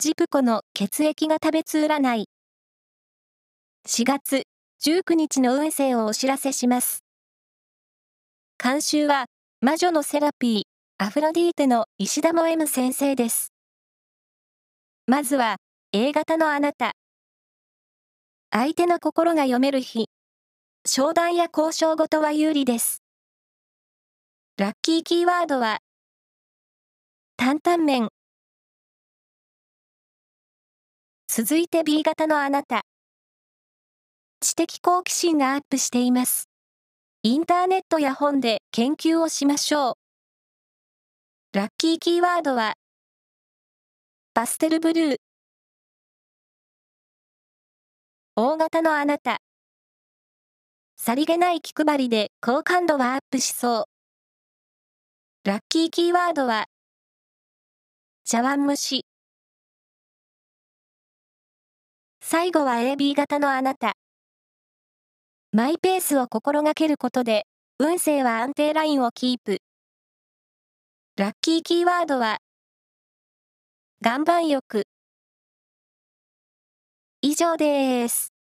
ジプコの血液が食べつ占い。4月19日の運勢をお知らせします。監修は、魔女のセラピー、アフロディーテの石田も M 先生です。まずは、A 型のあなた。相手の心が読める日。商談や交渉ごとは有利です。ラッキーキーワードは、担々麺。続いて B 型のあなた。知的好奇心がアップしています。インターネットや本で研究をしましょう。ラッキーキーワードは、パステルブルー。大型のあなた。さりげない気配りで好感度はアップしそう。ラッキーキーワードは、茶碗蒸し。最後は AB 型のあなた。マイペースを心がけることで、運勢は安定ラインをキープ。ラッキーキーワードは、岩盤浴。以上です。